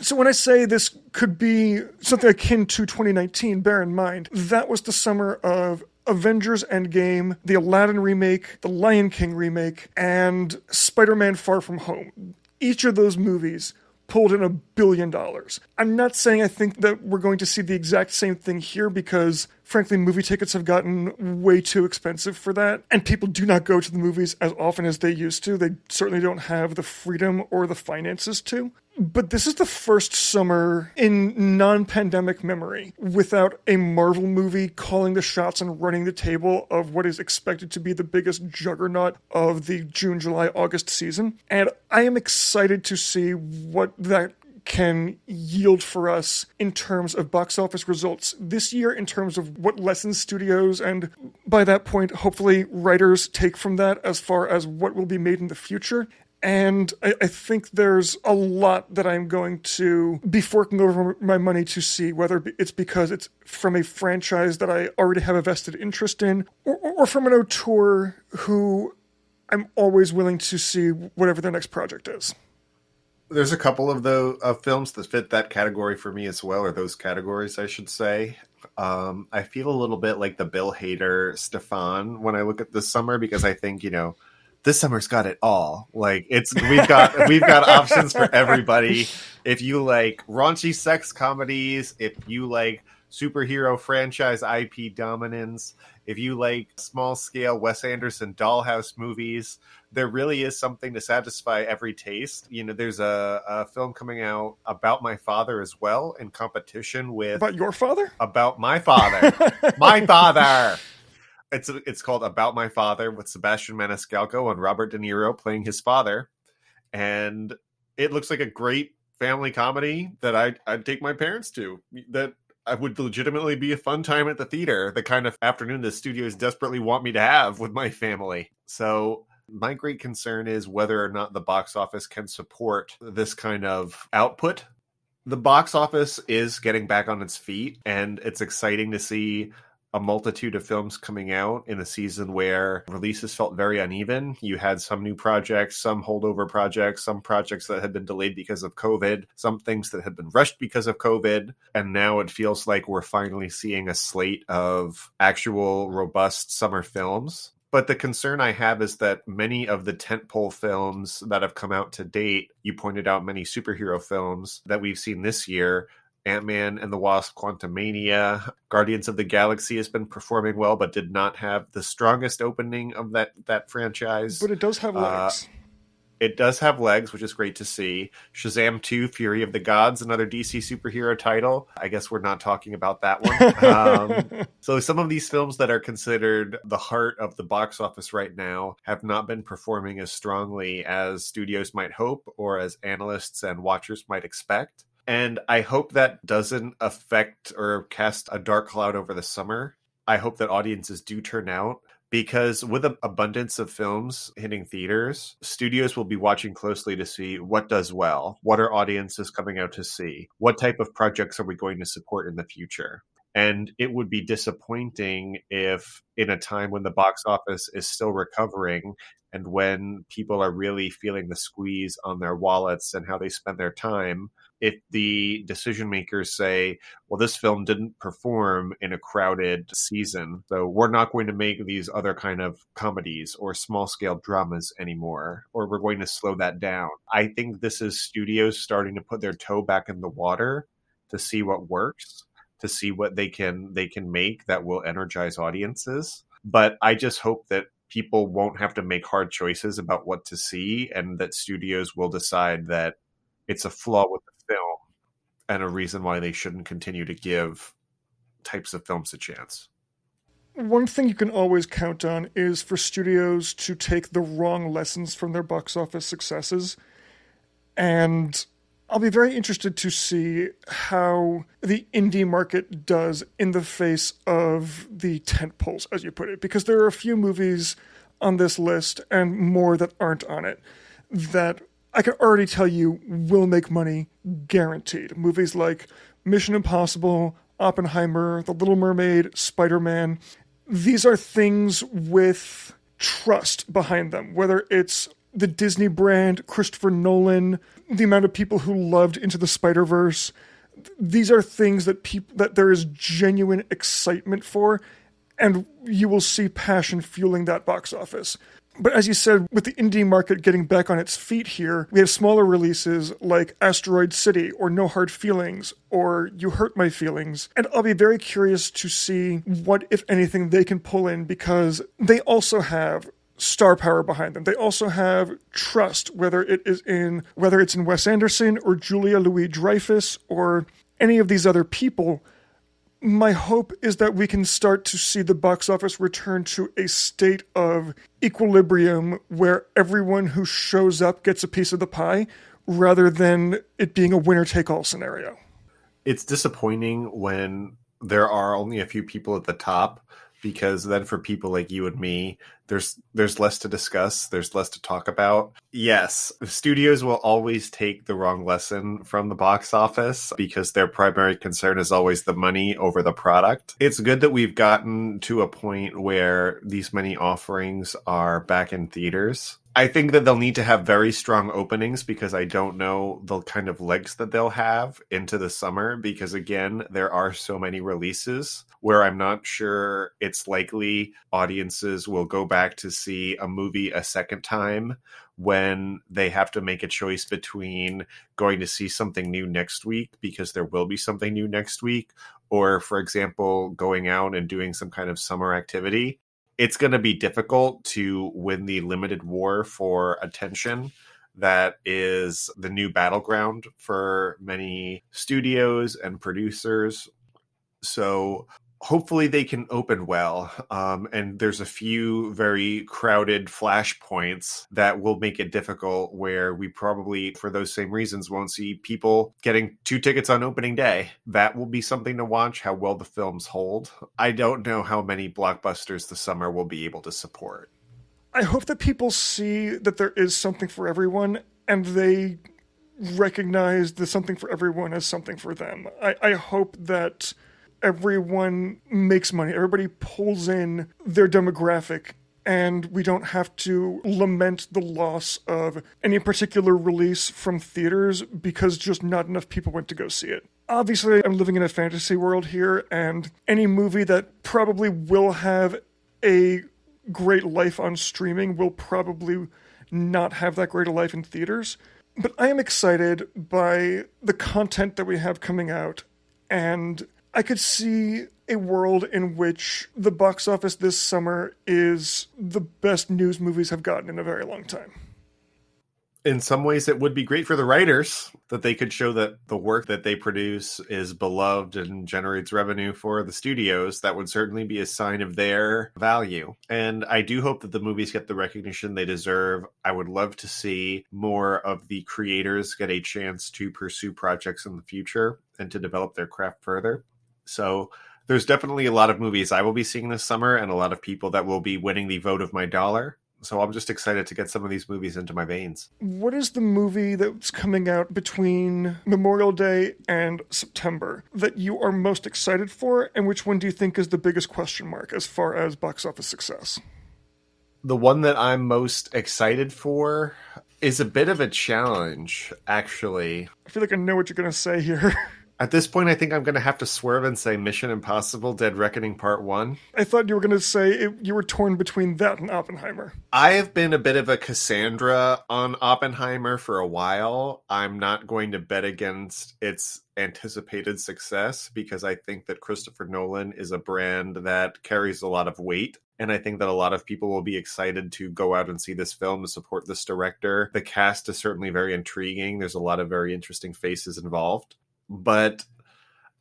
So when I say this could be something akin to 2019, bear in mind that was the summer of Avengers Endgame, the Aladdin remake, the Lion King remake, and Spider Man Far From Home. Each of those movies pulled in a billion dollars. I'm not saying I think that we're going to see the exact same thing here because, frankly, movie tickets have gotten way too expensive for that. And people do not go to the movies as often as they used to. They certainly don't have the freedom or the finances to. But this is the first summer in non pandemic memory without a Marvel movie calling the shots and running the table of what is expected to be the biggest juggernaut of the June, July, August season. And I am excited to see what that can yield for us in terms of box office results this year, in terms of what lessons studios and by that point, hopefully, writers take from that as far as what will be made in the future. And I, I, think there's a lot that I'm going to be forking over my money to see, whether it's because it's from a franchise that I already have a vested interest in, or, or from an auteur who I'm always willing to see whatever their next project is. There's a couple of the uh, films that fit that category for me as well, or those categories, I should say. Um, I feel a little bit like the Bill Hader Stefon when I look at this summer because I think you know this summer's got it all. Like it's we've got we've got options for everybody. *laughs* If you like raunchy sex comedies, if you like superhero franchise IP dominance, if you like small scale Wes Anderson dollhouse movies, there really is something to satisfy every taste. You know, there's a, a film coming out about my father as well in competition with about your father, about my father, *laughs* my father. It's it's called About My Father with Sebastian Maniscalco and Robert De Niro playing his father, and it looks like a great family comedy that I I'd take my parents to. That I would legitimately be a fun time at the theater, the kind of afternoon the studios desperately want me to have with my family. So my great concern is whether or not the box office can support this kind of output. The box office is getting back on its feet, and it's exciting to see a multitude of films coming out in a season where releases felt very uneven. You had some new projects, some holdover projects, some projects that had been delayed because of COVID, some things that had been rushed because of COVID. And now it feels like we're finally seeing a slate of actual robust summer films. But the concern I have is that many of the tentpole films that have come out to date, you pointed out many superhero films that we've seen this year, Ant Man and the Wasp, Quantumania, Guardians of the Galaxy has been performing well, but did not have the strongest opening of that that franchise. But it does have uh, legs. Uh, it does have legs, which is great to see. Shazam 2, Fury of the Gods, another DC superhero title. I guess we're not talking about that one. um, *laughs* so, some of these films that are considered the heart of the box office right now have not been performing as strongly as studios might hope or as analysts and watchers might expect. And I hope that doesn't affect or cast a dark cloud over the summer. I hope that audiences do turn out because with an abundance of films hitting theaters, studios will be watching closely to see what does well, what are audiences coming out to see, what type of projects are we going to support in the future. And it would be disappointing if, in a time when the box office is still recovering and when people are really feeling the squeeze on their wallets and how they spend their time, if the decision makers say, well, this film didn't perform in a crowded season, so we're not going to make these other kind of comedies or small scale dramas anymore, or we're going to slow that down. I think this is studios starting to put their toe back in the water to see what works, to see what they can they can make that will energize audiences. But I just hope that people won't have to make hard choices about what to see and that studios will decide that it's a flaw with the and a reason why they shouldn't continue to give types of films a chance. One thing you can always count on is for studios to take the wrong lessons from their box office successes. And I'll be very interested to see how the indie market does in the face of the tent poles, as you put it, because there are a few movies on this list and more that aren't on it that I can already tell you will make money guaranteed. Movies like Mission Impossible, Oppenheimer, The Little Mermaid, Spider Man. These are things with trust behind them, whether it's the Disney brand, Christopher Nolan, the amount of people who loved Into the Spider Verse. These are things that people that there is genuine excitement for, and you will see passion fueling that box office. But as you said, with the indie market getting back on its feet here, we have smaller releases like Asteroid City or No Hard Feelings or You Hurt My Feelings. And I'll be very curious to see what, if anything, they can pull in because they also have star power behind them. They also have trust, whether it is in whether it's in Wes Anderson or Julia Louis Dreyfus or any of these other people my hope is that we can start to see the box office return to a state of equilibrium where everyone who shows up gets a piece of the pie rather than it being a winner take all scenario. It's disappointing when there are only a few people at the top because then for people like you and me there's there's less to discuss there's less to talk about. Yes studios will always take the wrong lesson from the box office because their primary concern is always the money over the product. It's good that we've gotten to a point where these many offerings are back in theaters I think that they'll need to have very strong openings because I don't know the kind of legs that they'll have into the summer because again there are so many releases where I'm not sure it's likely audiences will go back to see a movie a second time when they have to make a choice between going to see something new next week because there will be something new next week or for example going out and doing some kind of summer activity it's going to be difficult to win the limited war for attention that is the new battleground for many studios and producers. So hopefully they can open well. Um, and there's a few very crowded flashpoints that will make it difficult where we probably, for those same reasons, won't see people getting two tickets on opening day. That will be something to watch how well the films hold. I don't know how many blockbusters the summer will be able to support. I hope that people see that there is something for everyone and they recognize the something for everyone as something for them. I, I hope that everyone makes money, everybody pulls in their demographic, and we don't have to lament the loss of any particular release from theaters because just not enough people went to go see it. Obviously, I'm living in a fantasy world here, and any movie that probably will have a great life on streaming will probably not have that great a life in theaters. But I am excited by the content that we have coming out and I could see a world in which the box office this summer is the best news movies have gotten in a very long time. In some ways, it would be great for the writers that they could show that the work that they produce is beloved and generates revenue for the studios. That would certainly be a sign of their value. And I do hope that the movies get the recognition they deserve. I would love to see more of the creators get a chance to pursue projects in the future and to develop their craft further. So there's definitely a lot of movies I will be seeing this summer and a lot of people that will be winning the vote of my dollar. So I'm just excited to get some of these movies into my veins. What is the movie that's coming out between Memorial Day and September that you are most excited for, and which one do you think is the biggest question mark as far as box office success? The one that I'm most excited for is a bit of a challenge, actually. I feel like I know what you're going to say here. *laughs* At this point, I think I'm going to have to swerve and say Mission Impossible Dead Reckoning Part 1. I thought you were going to say it, you were torn between that and Oppenheimer. I have been a bit of a Cassandra on Oppenheimer for a while. I'm not going to bet against its anticipated success because I think that Christopher Nolan is a brand that carries a lot of weight. And I think that a lot of people will be excited to go out and see this film support this director. The cast is certainly very intriguing. There's a lot of very interesting faces involved but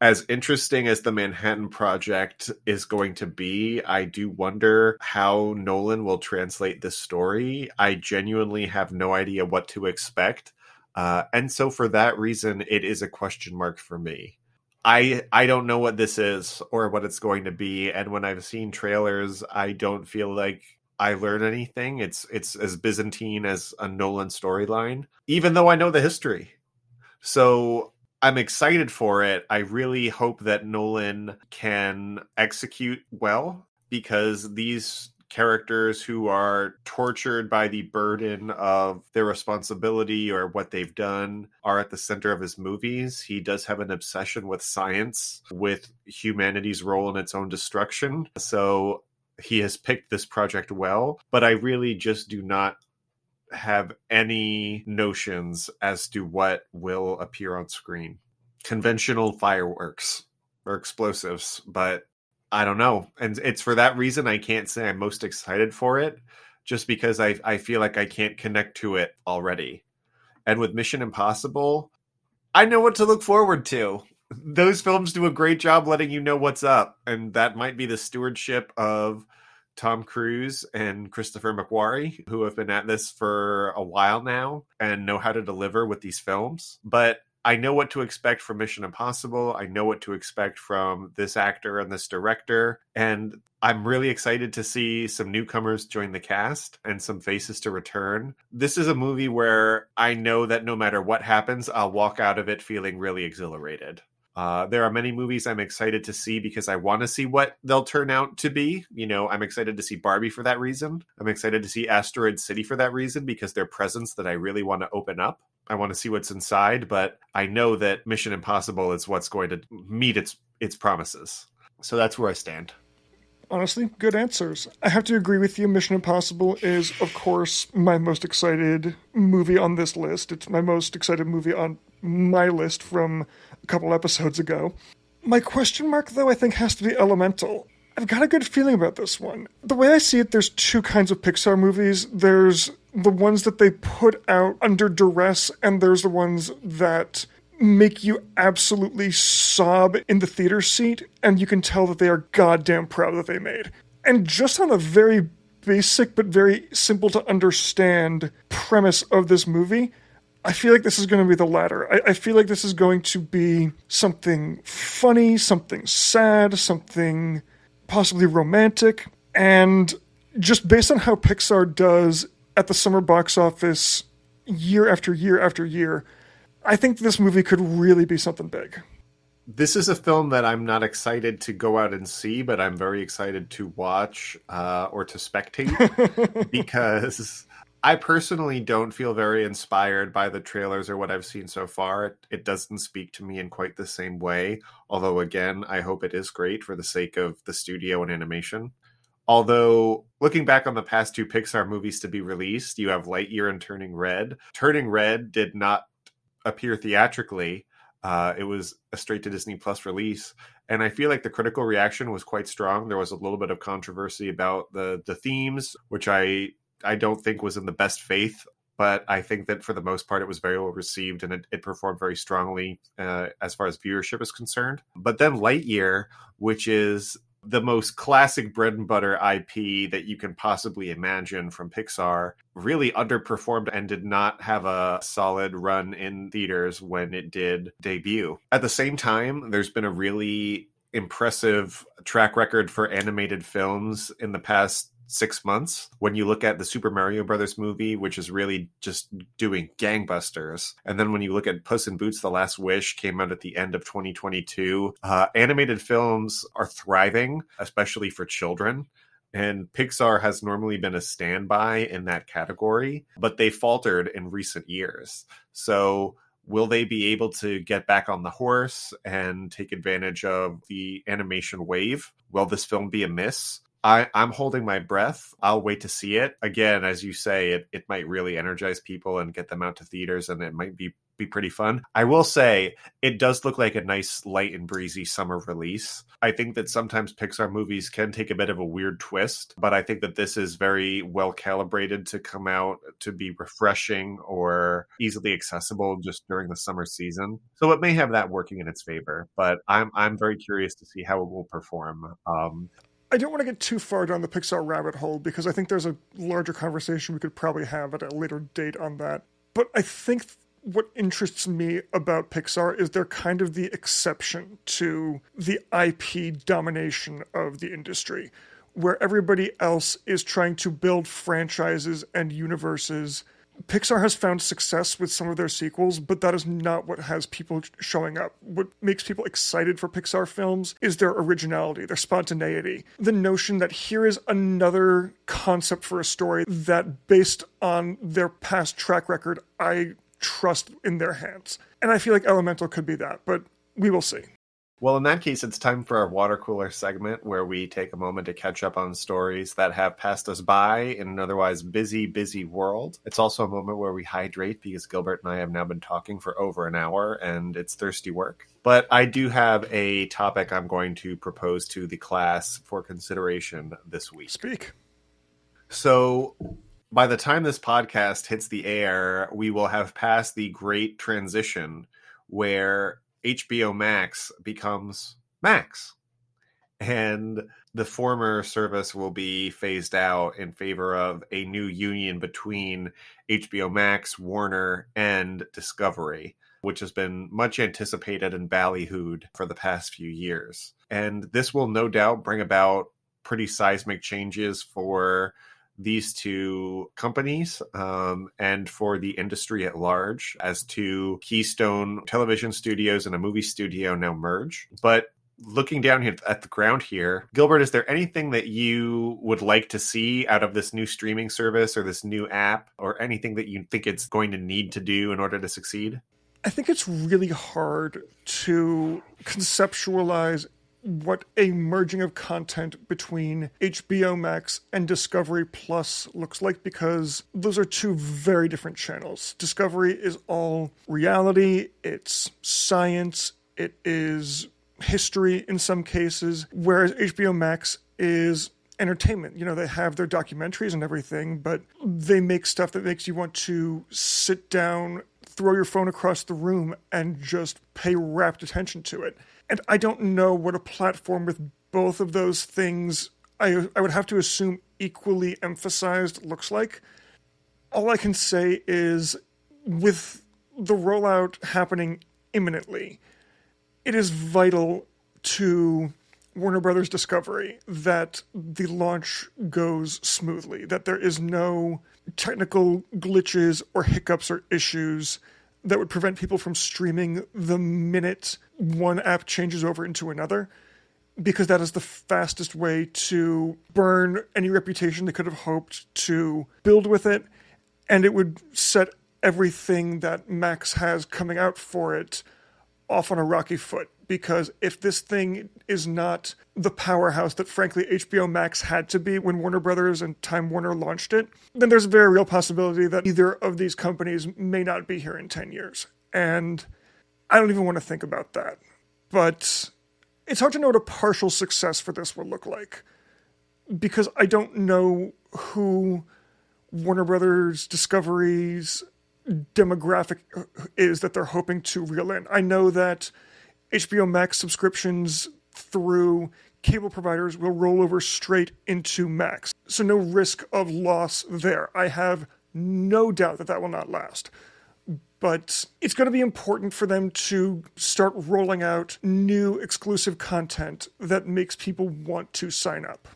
as interesting as the Manhattan Project is going to be, I do wonder how Nolan will translate this story. I genuinely have no idea what to expect. Uh, and so, for that reason, it is a question mark for me. I I don't know what this is or what it's going to be, and when I've seen trailers, I don't feel like I learn anything. It's it's as Byzantine as a Nolan storyline, even though I know the history. So I'm excited for it. I really hope that Nolan can execute well because these characters who are tortured by the burden of their responsibility or what they've done are at the center of his movies. He does have an obsession with science, with humanity's role in its own destruction. So he has picked this project well, but I really just do not have any notions as to what will appear on screen. Conventional fireworks or explosives, but I don't know. And it's for that reason I can't say I'm most excited for it, just because I, I feel like I can't connect to it already. And with Mission Impossible, I know what to look forward to. Those films do a great job letting you know what's up, and that might be the stewardship of Tom Cruise and Christopher McQuarrie, who have been at this for a while now and know how to deliver with these films. But I know what to expect from Mission Impossible. I know what to expect from this actor and this director. And I'm really excited to see some newcomers join the cast and some faces to return. This is a movie where I know that no matter what happens, I'll walk out of it feeling really exhilarated. Uh, there are many movies I'm excited to see because I want to see what they'll turn out to be. You know, I'm excited to see Barbie for that reason. I'm excited to see Asteroid City for that reason because they're presents that I really want to open up. I want to see what's inside, but I know that Mission Impossible is what's going to meet its its promises. So that's where I stand. Honestly, good answers. I have to agree with you. Mission Impossible is, of course, my most excited movie on this list. It's my most excited movie on my list from a couple episodes ago. My question mark, though, I think has to be Elemental. I've got a good feeling about this one. The way I see it, there's two kinds of Pixar movies. There's the ones that they put out under duress, and there's the ones that make you absolutely sob in the theater seat, and you can tell that they are goddamn proud that they made. And just on a very basic but very simple to understand premise of this movie, I feel like this is going to be the latter. I, I, feel like this is going to be something funny, something sad, something possibly romantic. And just based on how Pixar does at the summer box office year after year after year, I think this movie could really be something big. This is a film that I'm not excited to go out and see, but I'm very excited to watch uh, or to spectate *laughs* because I personally don't feel very inspired by the trailers or what I've seen so far. It, it, doesn't speak to me in quite the same way. Although, again, I hope it is great for the sake of the studio and animation. Although, looking back on the past two Pixar movies to be released, you have Lightyear and Turning Red. Turning Red did not appear theatrically. Uh, it was a straight to Disney Plus release, and I feel like the critical reaction was quite strong. There was a little bit of controversy about the the themes, which I I don't think was in the best faith, but I think that for the most part it was very well received and it, it performed very strongly uh, as far as viewership is concerned. But then Lightyear, which is the most classic bread and butter IP that you can possibly imagine from Pixar, really underperformed and did not have a solid run in theaters when it did debut. At the same time, there's been a really impressive track record for animated films in the past six months. When you look at the Super Mario Brothers movie, which is really just doing gangbusters, and then when you look at Puss in Boots: The Last Wish, came out at the end of 2022. Uh, animated films are thriving, especially for children. And Pixar has normally been a standby in that category, but they faltered in recent years. So will they be able to get back on the horse and take advantage of the animation wave? Will this film be a miss? I, I'm holding my breath. I'll wait to see it. Again, as you say, it, it might really energize people and get them out to theaters and it might be be pretty fun. I will say it does look like a nice light and breezy summer release. I think that sometimes Pixar movies can take a bit of a weird twist, but I think that this is very well calibrated to come out to be refreshing or easily accessible just during the summer season. So it may have that working in its favor, but I'm I'm very curious to see how it will perform. Um, I don't want to get too far down the Pixar rabbit hole because I think there's a larger conversation we could probably have at a later date on that. But I think what interests me about Pixar is they're kind of the exception to the IP domination of the industry, where everybody else is trying to build franchises and universes Pixar has found success with some of their sequels, but that is not what has people showing up. What makes people excited for Pixar films is their originality, their spontaneity. The notion that here is another concept for a story that, based on their past track record, I trust in their hands. And I feel like Elemental could be that, but we will see. Well, in that case, it's time for our water cooler segment where we take a moment to catch up on stories that have passed us by in an otherwise busy, busy world. It's also a moment where we hydrate because Gilbert and I have now been talking for over an hour and it's thirsty work. But I do have a topic I'm going to propose to the class for consideration this week. Speak. So, by the time this podcast hits the air, we will have passed the great transition where HBO Max becomes Max. And the former service will be phased out in favor of a new union between HBO Max, Warner, and Discovery, which has been much anticipated and ballyhooed for the past few years. And this will no doubt bring about pretty seismic changes for these two companies um, and for the industry at large as two keystone television studios and a movie studio now merge. But looking down here at the ground here, Gilbert, is there anything that you would like to see out of this new streaming service or this new app or anything that you think it's going to need to do in order to succeed? I think it's really hard to conceptualize what a merging of content between HBO Max and Discovery Plus looks like because those are two very different channels. Discovery is all reality, it's science, it is history in some cases, whereas HBO Max is entertainment. You know, they have their documentaries and everything, but they make stuff that makes you want to sit down, throw your phone across the room, and just pay rapt attention to it. And I don't know what a platform with both of those things I, I would have to assume equally emphasized looks like. All I can say is with the rollout happening imminently, it is vital to Warner Brothers Discovery that the launch goes smoothly, that there is no technical glitches or hiccups or issues that would prevent people from streaming the minute one app changes over into another because that is the fastest way to burn any reputation they could have hoped to build with it. And it would set everything that Max has coming out for it off on a rocky foot because if this thing is not the powerhouse that frankly HBO Max had to be when Warner Brothers and Time Warner launched it, then there's a very real possibility that either of these companies may not be here in 10 years. And I don't even want to think about that. But it's hard to know what a partial success for this will look like because I don't know who Warner Brothers Discovery's demographic is that they're hoping to reel in. I know that HBO Max subscriptions through cable providers will roll over straight into Max. So no risk of loss there. I have no doubt that that will not last. But it's going to be important for them to start rolling out new exclusive content that makes people want to sign up.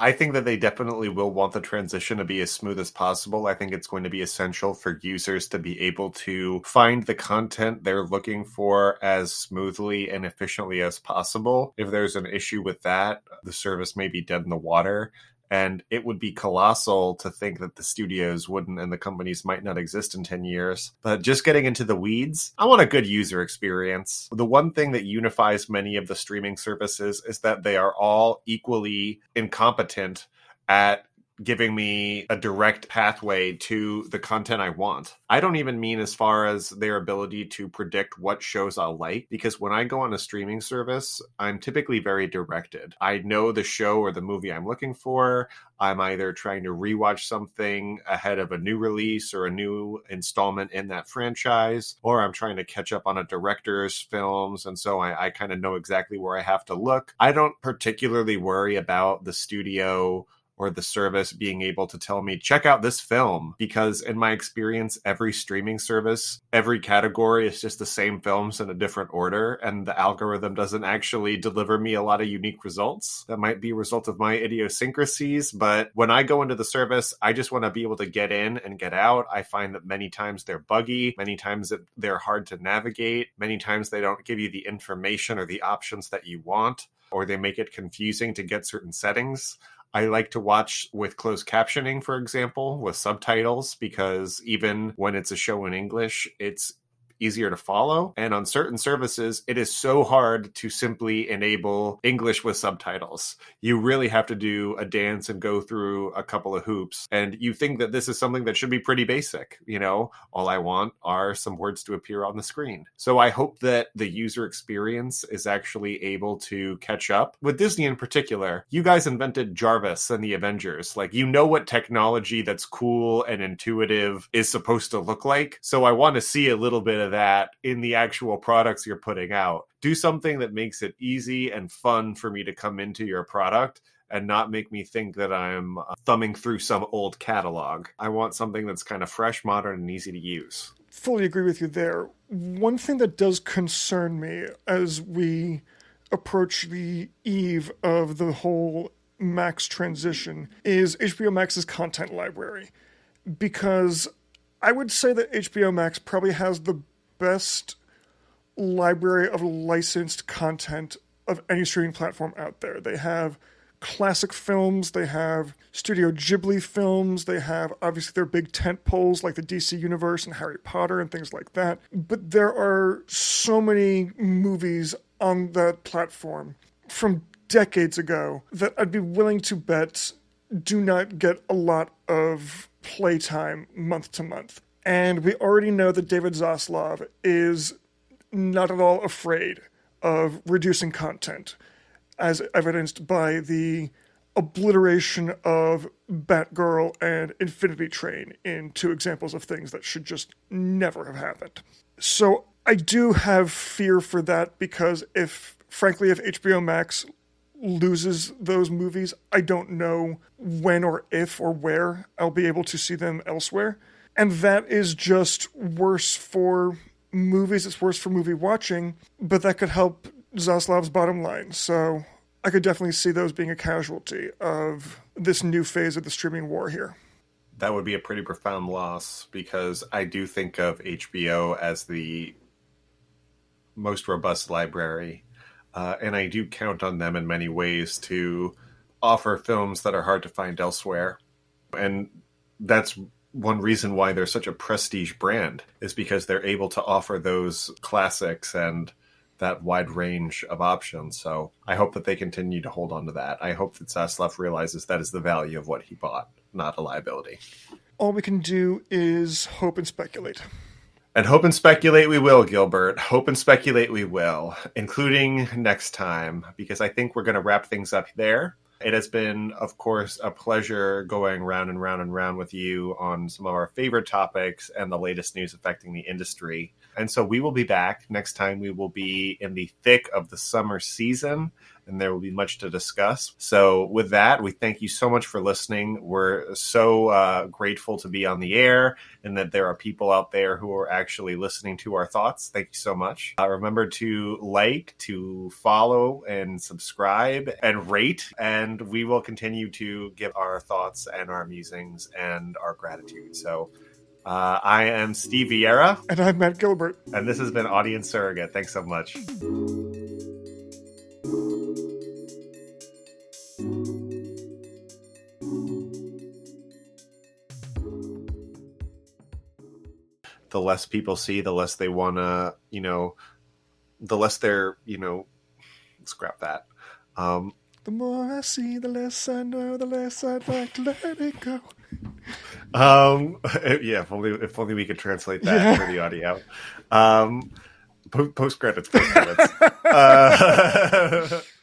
I think that they definitely will want the transition to be as smooth as possible. I think it's going to be essential for users to be able to find the content they're looking for as smoothly and efficiently as possible. If there's an issue with that, the service may be dead in the water. And it would be colossal to think that the studios wouldn't and the companies might not exist in 10 years. But just getting into the weeds, I want a good user experience. The one thing that unifies many of the streaming services is that they are all equally incompetent at giving me a direct pathway to the content I want. I don't even mean as far as their ability to predict what shows I'll like, because when I go on a streaming service, I'm typically very directed. I know the show or the movie I'm looking for. I'm either trying to rewatch something ahead of a new release or a new installment in that franchise, or I'm trying to catch up on a director's films. And so I, I kind of know exactly where I have to look. I don't particularly worry about the studio or the service being able to tell me, check out this film. Because in my experience, every streaming service, every category is just the same films in a different order. And the algorithm doesn't actually deliver me a lot of unique results. That might be a result of my idiosyncrasies. But when I go into the service, I just want to be able to get in and get out. I find that many times they're buggy, many times they're hard to navigate, many times they don't give you the information or the options that you want or they make it confusing to get certain settings. I like to watch with closed captioning, for example, with subtitles, because even when it's a show in English, it's easier to follow. And on certain services, it is so hard to simply enable English with subtitles. You really have to do a dance and go through a couple of hoops. And you think that this is something that should be pretty basic. You know, all I want are some words to appear on the screen. So I hope that the user experience is actually able to catch up. With Disney in particular, you guys invented Jarvis and the Avengers. Like, you know what technology that's cool and intuitive is supposed to look like. So I want to see a little bit of that in the actual products you're putting out. Do something that makes it easy and fun for me to come into your product and not make me think that I'm uh, thumbing through some old catalog. I want something that's kind of fresh, modern, and easy to use. Fully agree with you there. One thing that does concern me as we approach the eve of the whole Max transition is HBO Max's content library. Because I would say that HBO Max probably has the best library of licensed content of any streaming platform out there. They have classic films, they have Studio Ghibli films, they have obviously their big tent poles like the DC Universe and Harry Potter and things like that. But there are so many movies on that platform from decades ago that I'd be willing to bet do not get a lot of playtime month to month. And we already know that David Zaslav is not at all afraid of reducing content, as evidenced by the obliteration of Batgirl and Infinity Train in two examples of things that should just never have happened. So I do have fear for that because if, frankly, if HBO Max loses those movies, I don't know when or if or where I'll be able to see them elsewhere. And that is just worse for movies, it's worse for movie watching, but that could help Zaslav's bottom line. So I could definitely see those being a casualty of this new phase of the streaming war here. That would be a pretty profound loss because I do think of HBO as the most robust library, uh, and I do count on them in many ways to offer films that are hard to find elsewhere. And that's one reason why they're such a prestige brand is because they're able to offer those classics and that wide range of options. So I hope that they continue to hold on to that. I hope that Zaslav realizes that is the value of what he bought, not a liability. All we can do is hope and speculate. And hope and speculate we will, Gilbert. Hope and speculate we will, including next time, because I think we're going to wrap things up there. It has been, of course, a pleasure going round and round and round with you on some of our favorite topics and the latest news affecting the industry. And so we will be back next time. We will be in the thick of the summer season and there will be much to discuss. So, with that, we thank you so much for listening. We're so uh, grateful to be on the air and that there are people out there who are actually listening to our thoughts. Thank you so much. Uh, remember to like, to follow, and subscribe and rate. And we will continue to give our thoughts and our musings and our gratitude. So, uh, I am Steve Vieira. And I'm Matt Gilbert. And this has been Audience Surrogate. Thanks so much. The less people see, the less they want to, you know, the less they're, you know, scrap that. Um, the more I see, the less I know, the less I'd like to let it go. Um, *laughs* yeah, if only if only we could translate that yeah. for the audio. Um, post credits, post credits. *laughs* uh, *laughs*